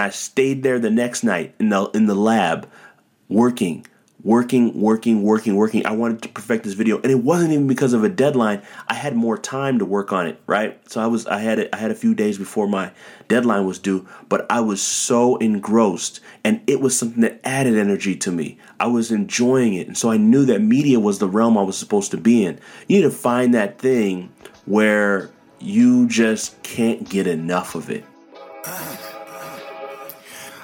and I stayed there the next night in the in the lab working working, working, working, working. I wanted to perfect this video, and it wasn't even because of a deadline. I had more time to work on it, right? So I was, I had, it, I had a few days before my deadline was due, but I was so engrossed, and it was something that added energy to me. I was enjoying it, and so I knew that media was the realm I was supposed to be in. You need to find that thing where you just can't get enough of it.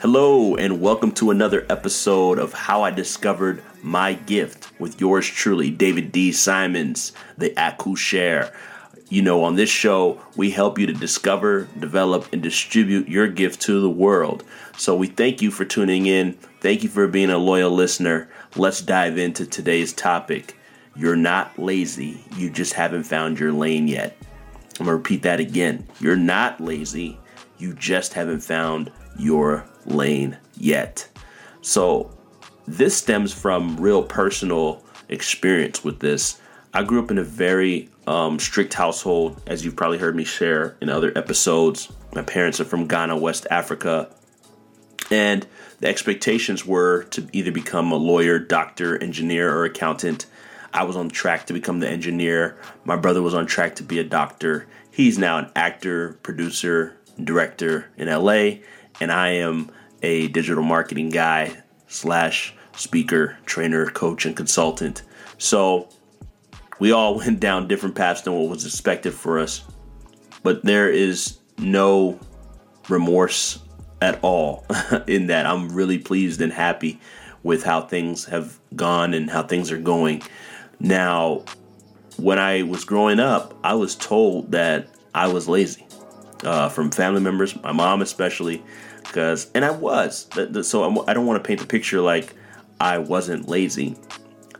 Hello, and welcome to another episode of How I Discovered My Gift with yours truly, David D. Simons, the Accoucheur. You know, on this show, we help you to discover, develop, and distribute your gift to the world. So we thank you for tuning in. Thank you for being a loyal listener. Let's dive into today's topic. You're not lazy, you just haven't found your lane yet. I'm to repeat that again. You're not lazy, you just haven't found your lane yet. So, this stems from real personal experience with this. I grew up in a very um, strict household, as you've probably heard me share in other episodes. My parents are from Ghana, West Africa. And the expectations were to either become a lawyer, doctor, engineer, or accountant. I was on track to become the engineer. My brother was on track to be a doctor. He's now an actor, producer, director in LA, and I am a digital marketing guy slash speaker, trainer, coach, and consultant. So we all went down different paths than what was expected for us, but there is no remorse at all in that. I'm really pleased and happy with how things have gone and how things are going. Now, when I was growing up, I was told that I was lazy uh, from family members, my mom especially, because and I was. So I don't want to paint the picture like I wasn't lazy.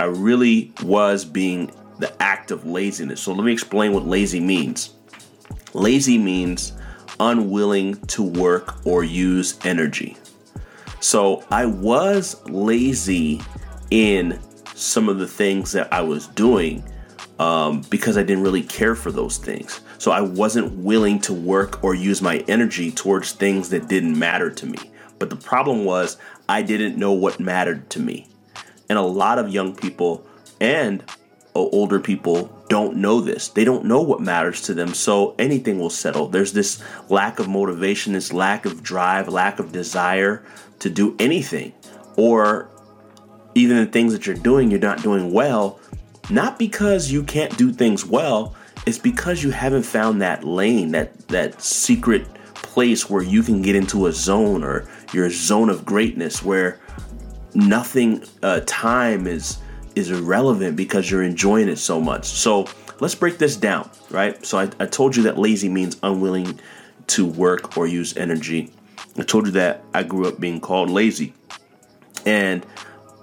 I really was being the act of laziness. So let me explain what lazy means. Lazy means unwilling to work or use energy. So I was lazy in some of the things that I was doing um, because I didn't really care for those things. So I wasn't willing to work or use my energy towards things that didn't matter to me. But the problem was, I didn't know what mattered to me. And a lot of young people and uh, older people don't know this. They don't know what matters to them. So anything will settle. There's this lack of motivation, this lack of drive, lack of desire to do anything. Or even the things that you're doing, you're not doing well not because you can't do things well, it's because you haven't found that lane, that that secret place where you can get into a zone or your zone of greatness where nothing uh, time is is irrelevant because you're enjoying it so much. So let's break this down, right? So I, I told you that lazy means unwilling to work or use energy. I told you that I grew up being called lazy. And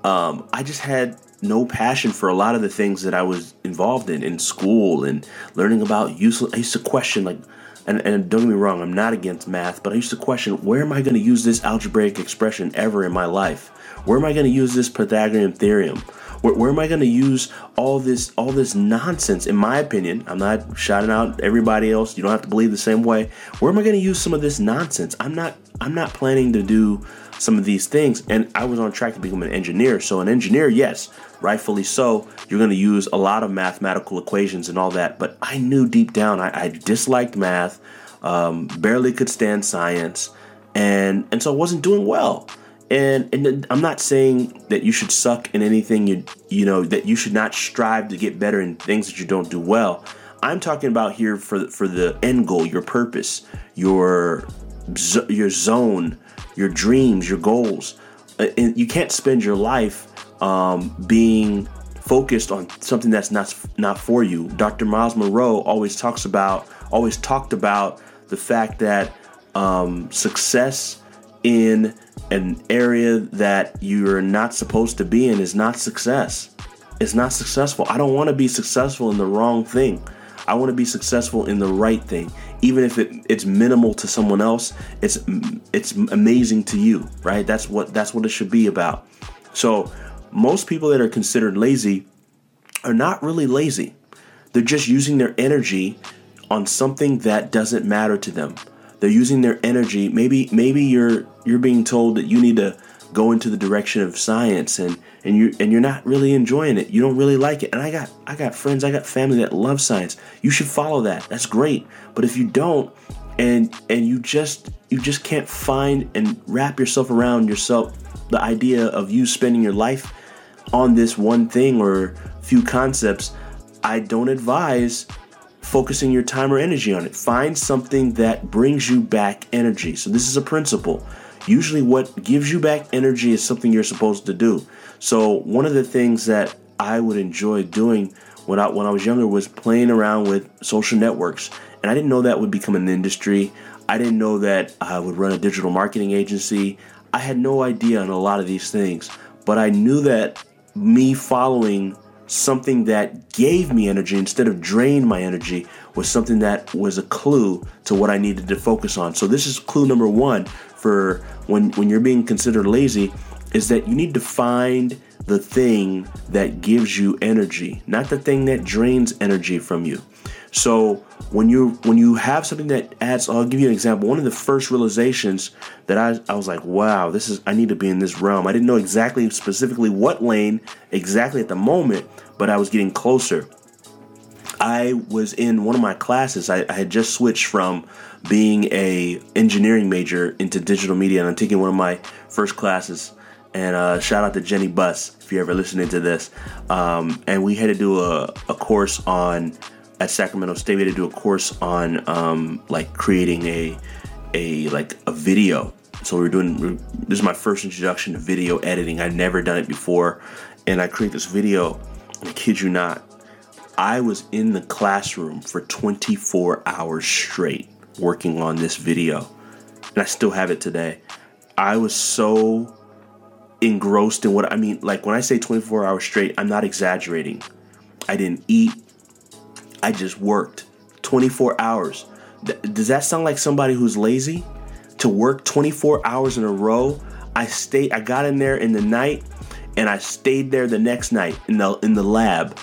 um, I just had no passion for a lot of the things that I was involved in in school and learning about useless. I used to question like, and, and don't get me wrong, I'm not against math, but I used to question where am I going to use this algebraic expression ever in my life? Where am I going to use this Pythagorean theorem? Where, where am I going to use all this all this nonsense? In my opinion, I'm not shouting out everybody else. You don't have to believe the same way. Where am I going to use some of this nonsense? I'm not I'm not planning to do some of these things. And I was on track to become an engineer. So, an engineer, yes, rightfully so, you're going to use a lot of mathematical equations and all that. But I knew deep down I, I disliked math, um, barely could stand science, and and so I wasn't doing well. And and I'm not saying that you should suck in anything you you know that you should not strive to get better in things that you don't do well. I'm talking about here for for the end goal, your purpose, your your zone, your dreams, your goals. Uh, and you can't spend your life um, being focused on something that's not not for you. Dr. Myles Munroe always talks about always talked about the fact that um, success in an area that you're not supposed to be in is not success. It's not successful. I don't want to be successful in the wrong thing. I want to be successful in the right thing, even if it, it's minimal to someone else. It's it's amazing to you, right? That's what that's what it should be about. So most people that are considered lazy are not really lazy. They're just using their energy on something that doesn't matter to them. They're using their energy. Maybe maybe you're you're being told that you need to go into the direction of science and and you and you're not really enjoying it. You don't really like it. And I got I got friends, I got family that love science. You should follow that. That's great. But if you don't and and you just you just can't find and wrap yourself around yourself the idea of you spending your life on this one thing or few concepts, I don't advise focusing your time or energy on it. Find something that brings you back energy. So, this is a principle. Usually, what gives you back energy is something you're supposed to do. So, one of the things that I would enjoy doing when I, when I was younger was playing around with social networks. And I didn't know that would become an industry. I didn't know that I would run a digital marketing agency. I had no idea on a lot of these things. But I knew that me following something that gave me energy instead of drained my energy was something that was a clue to what I needed to focus on. So this is clue number 1 for when when you're being considered lazy is that you need to find the thing that gives you energy, not the thing that drains energy from you. So when you when you have something that adds, I'll give you an example. One of the first realizations that I, I was like, wow, this is I need to be in this realm. I didn't know exactly specifically what lane exactly at the moment, but I was getting closer. I was in one of my classes. I, I had just switched from being a engineering major into digital media, and I'm taking one of my first classes. And uh, shout out to Jenny Bus if you're ever listening to this. Um, and we had to do a, a course on at Sacramento State, we had to do a course on um, like creating a a like a video. So we were doing this is my first introduction to video editing. I'd never done it before, and I create this video. I kid you not, I was in the classroom for 24 hours straight working on this video, and I still have it today. I was so engrossed in what I mean. Like when I say 24 hours straight, I'm not exaggerating. I didn't eat. I just worked 24 hours. does that sound like somebody who's lazy? To work 24 hours in a row? I stayed I got in there in the night and I stayed there the next night in the in the lab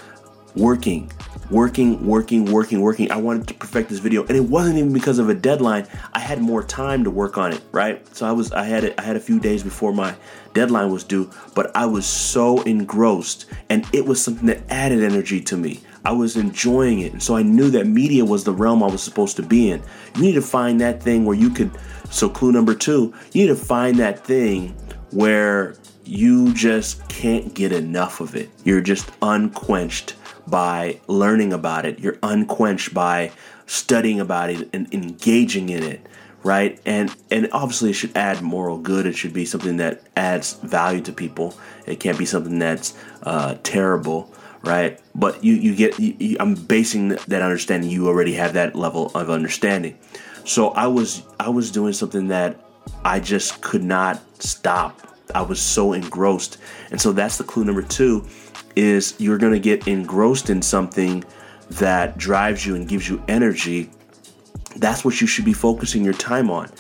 working working, working, working, working. I wanted to perfect this video, and it wasn't even because of a deadline. I had more time to work on it, right? So I was, I had it, I had a few days before my deadline was due, but I was so engrossed, and it was something that added energy to me. I was enjoying it, and so I knew that media was the realm I was supposed to be in. You need to find that thing where you could. So clue number two, you need to find that thing where you just can't get enough of it. You're just unquenched by learning about it. You're unquenched by studying about it and engaging in it, right? And and obviously it should add moral good. It should be something that adds value to people. It can't be something that's uh, terrible, right? But you you get you, you, I'm basing that understanding. You already have that level of understanding. So I was I was doing something that I just could not stop. I was so engrossed, and so that's the clue number two is you're going to get engrossed in something that drives you and gives you energy. That's what you should be focusing your time on.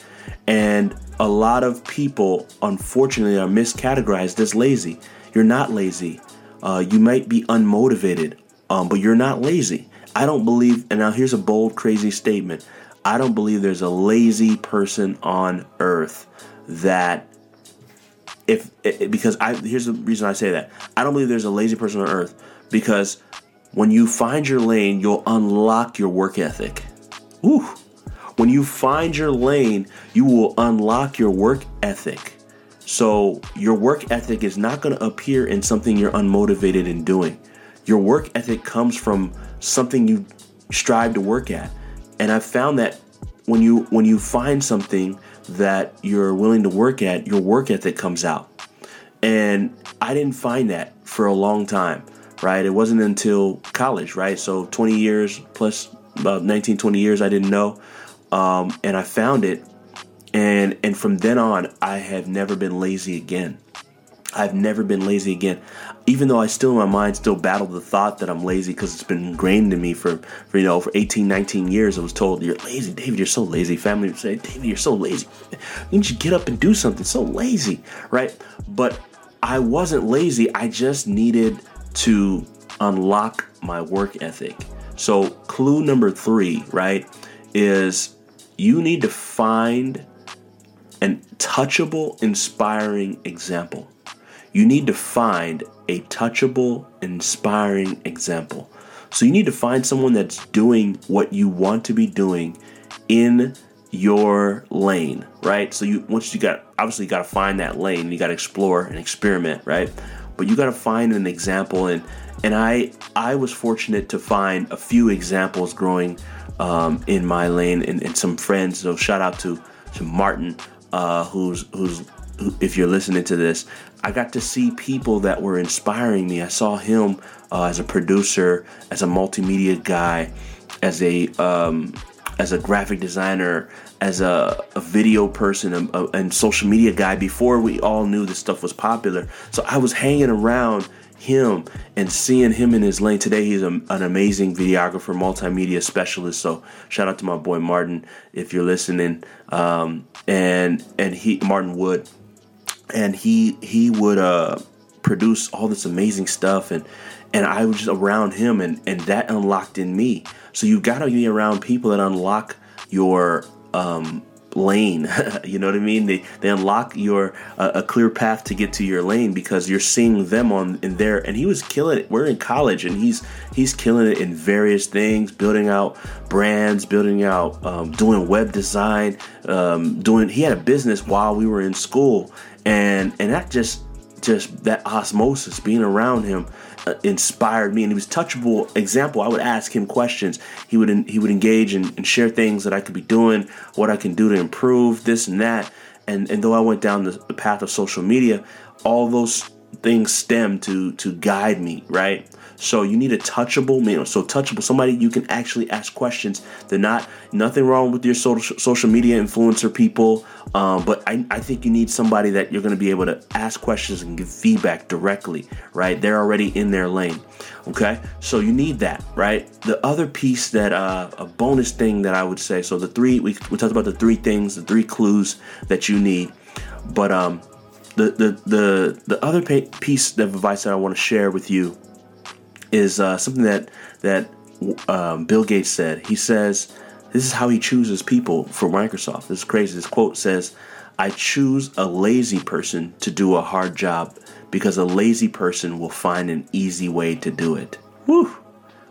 And a lot of people, unfortunately, are miscategorized as lazy. You're not lazy. Uh, you might be unmotivated, um, but you're not lazy. I don't believe, and now here's a bold, crazy statement I don't believe there's a lazy person on earth that if it, because I here's the reason I say that I don't believe there's a lazy person on earth because when you find your lane, you'll unlock your work ethic. Ooh. When you find your lane, you will unlock your work ethic. So your work ethic is not going to appear in something you're unmotivated in doing. Your work ethic comes from something you strive to work at. And I've found that when you when you find something that you're willing to work at, your work ethic comes out. And I didn't find that for a long time. right? It wasn't until college, right? So 20 years plus about 19, 20 years I didn't know. Um, and I found it. And, and from then on, I have never been lazy again. I've never been lazy again. Even though I still in my mind still battle the thought that I'm lazy because it's been ingrained in me for, for, you know, for 18, 19 years. I was told, you're lazy, David, you're so lazy. Family would say, David, you're so lazy. You need to get up and do something. So lazy, right? But I wasn't lazy. I just needed to unlock my work ethic. So, clue number three, right, is you need to find an touchable, inspiring example. You need to find a touchable, inspiring example. So, you need to find someone that's doing what you want to be doing in your lane, right? So you once you got obviously you got to find that lane, you got to explore and experiment, right? But you got to find an example and and I I was fortunate to find a few examples growing um, in my lane and, and, some friends. So shout out to to Martin, uh, who's who's who, if you're listening to this, I got to see people that were inspiring me. I saw him uh, as a producer, as a multimedia guy, as a um, as a graphic designer, as a, a video person, and, and social media guy before we all knew this stuff was popular. So I was hanging around him and seeing him in his lane. Today, he's a, an amazing videographer, multimedia specialist. So shout out to my boy Martin if you're listening. Um, and and he Martin Wood, and he he would uh, produce all this amazing stuff and and I was just around him and and that unlocked in me. So you got to be around people that unlock your um, lane. you know what I mean? They they unlock your uh, a clear path to get to your lane because you're seeing them on in there. And he was killing it. We're in college, and he's he's killing it in various things, building out brands, building out, um, doing web design, um, doing. He had a business while we were in school, and and that just just that osmosis being around him uh, inspired me. And he was touchable example. I would ask him questions. He would he would engage and, and, share things that i could be doing what i can do to improve this and that. And and though i went down the, the path of social media all those things stem to to guide me right so you need a touchable, know, so touchable, somebody you can actually ask questions. They're not nothing wrong with your social social media influencer people, um, but I, I think you need somebody that you're going to be able to ask questions and give feedback directly. Right? They're already in their lane. Okay, so you need that, right? The other piece that uh, a bonus thing that I would say. So the three we we talked about the three things, the three clues that you need, but um. The, the, the, the other piece of advice that I want to share with you is uh, something that that um, Bill Gates said. He says this is how he chooses people for Microsoft. This is crazy. This quote says, "I choose a lazy person to do a hard job because a lazy person will find an easy way to do it." Woo!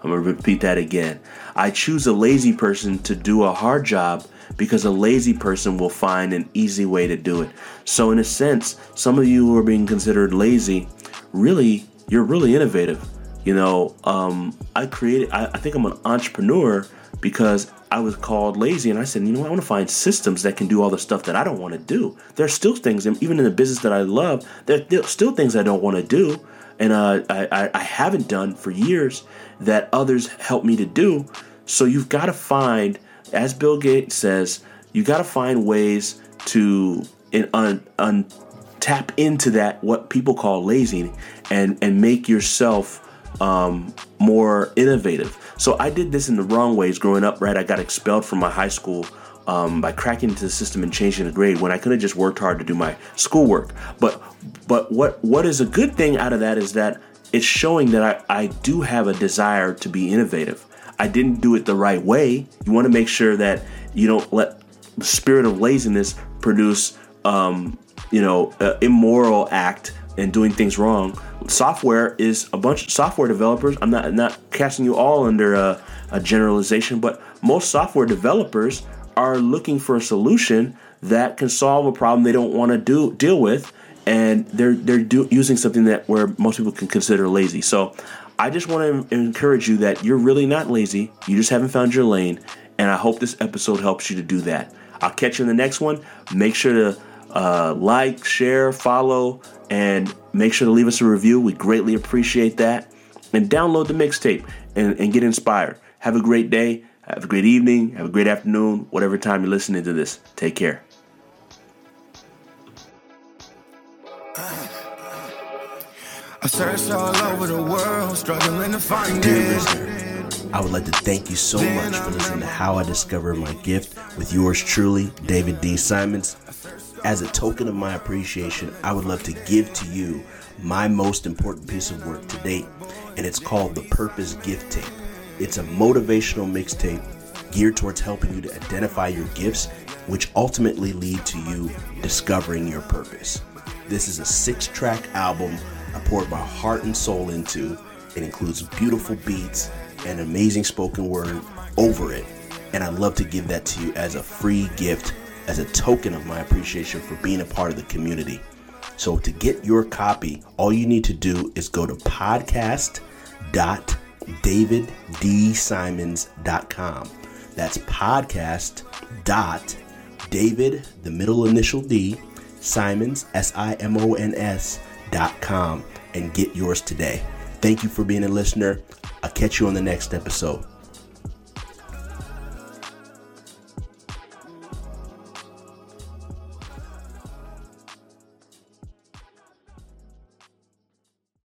I'm gonna repeat that again. I choose a lazy person to do a hard job because a lazy person will find an easy way to do it. So, in a sense, some of you who are being considered lazy, really, you're really innovative you know, um, I created, I, I think I'm an entrepreneur because I was called lazy and I said, you know, I want to find systems that can do all the stuff that I don't want to do. There are still things, even in the business that I love, there are still things I don't want to do. And uh, I, I haven't done for years that others help me to do. So you've got to find, as Bill Gates says, you got to find ways to un, un, tap into that, what people call lazy, and, and make yourself um, more innovative. So I did this in the wrong ways growing up, right? I got expelled from my high school um, by cracking into the system and changing the grade when I could have just worked hard to do my schoolwork. But but what what is a good thing out of that is that it's showing that I, I do have a desire to be innovative. I didn't do it the right way. You want to make sure that you don't let the spirit of laziness produce um, you know, immoral act and doing things wrong. Software is a bunch of software developers. I'm not not casting you all under a, a generalization, but most software developers are looking for a solution that can solve a problem they don't want to do deal with, and they're they're do, using something that where most people can consider lazy. So I just want to encourage you that you're really not lazy. You just haven't found your lane, and I hope this episode helps you to do that. I'll catch you in the next one. Make sure to uh, like, share, follow, and make sure to leave us a review. We greatly appreciate that. and download the mixtape and, and get inspired. Have a great day. Have a great evening. Have a great afternoon. Whatever time you're listening to this. Take care. I searched all over the world, struggling to find Dear it. listener, I would like to thank you so much for listening to How I Discovered My Gift with yours truly, David D. Simons. As a token of my appreciation, I would love to give to you my most important piece of work to date, and it's called the Purpose Gift Tape. It's a motivational mixtape geared towards helping you to identify your gifts, which ultimately lead to you discovering your purpose. This is a six track album I poured my heart and soul into. It includes beautiful beats and amazing spoken word over it. And I'd love to give that to you as a free gift, as a token of my appreciation for being a part of the community. So to get your copy, all you need to do is go to podcast.daviddsimons.com. That's podcast.david, the middle initial D, Simons, S I M O N S, dot com, and get yours today. Thank you for being a listener. I'll catch you on the next episode.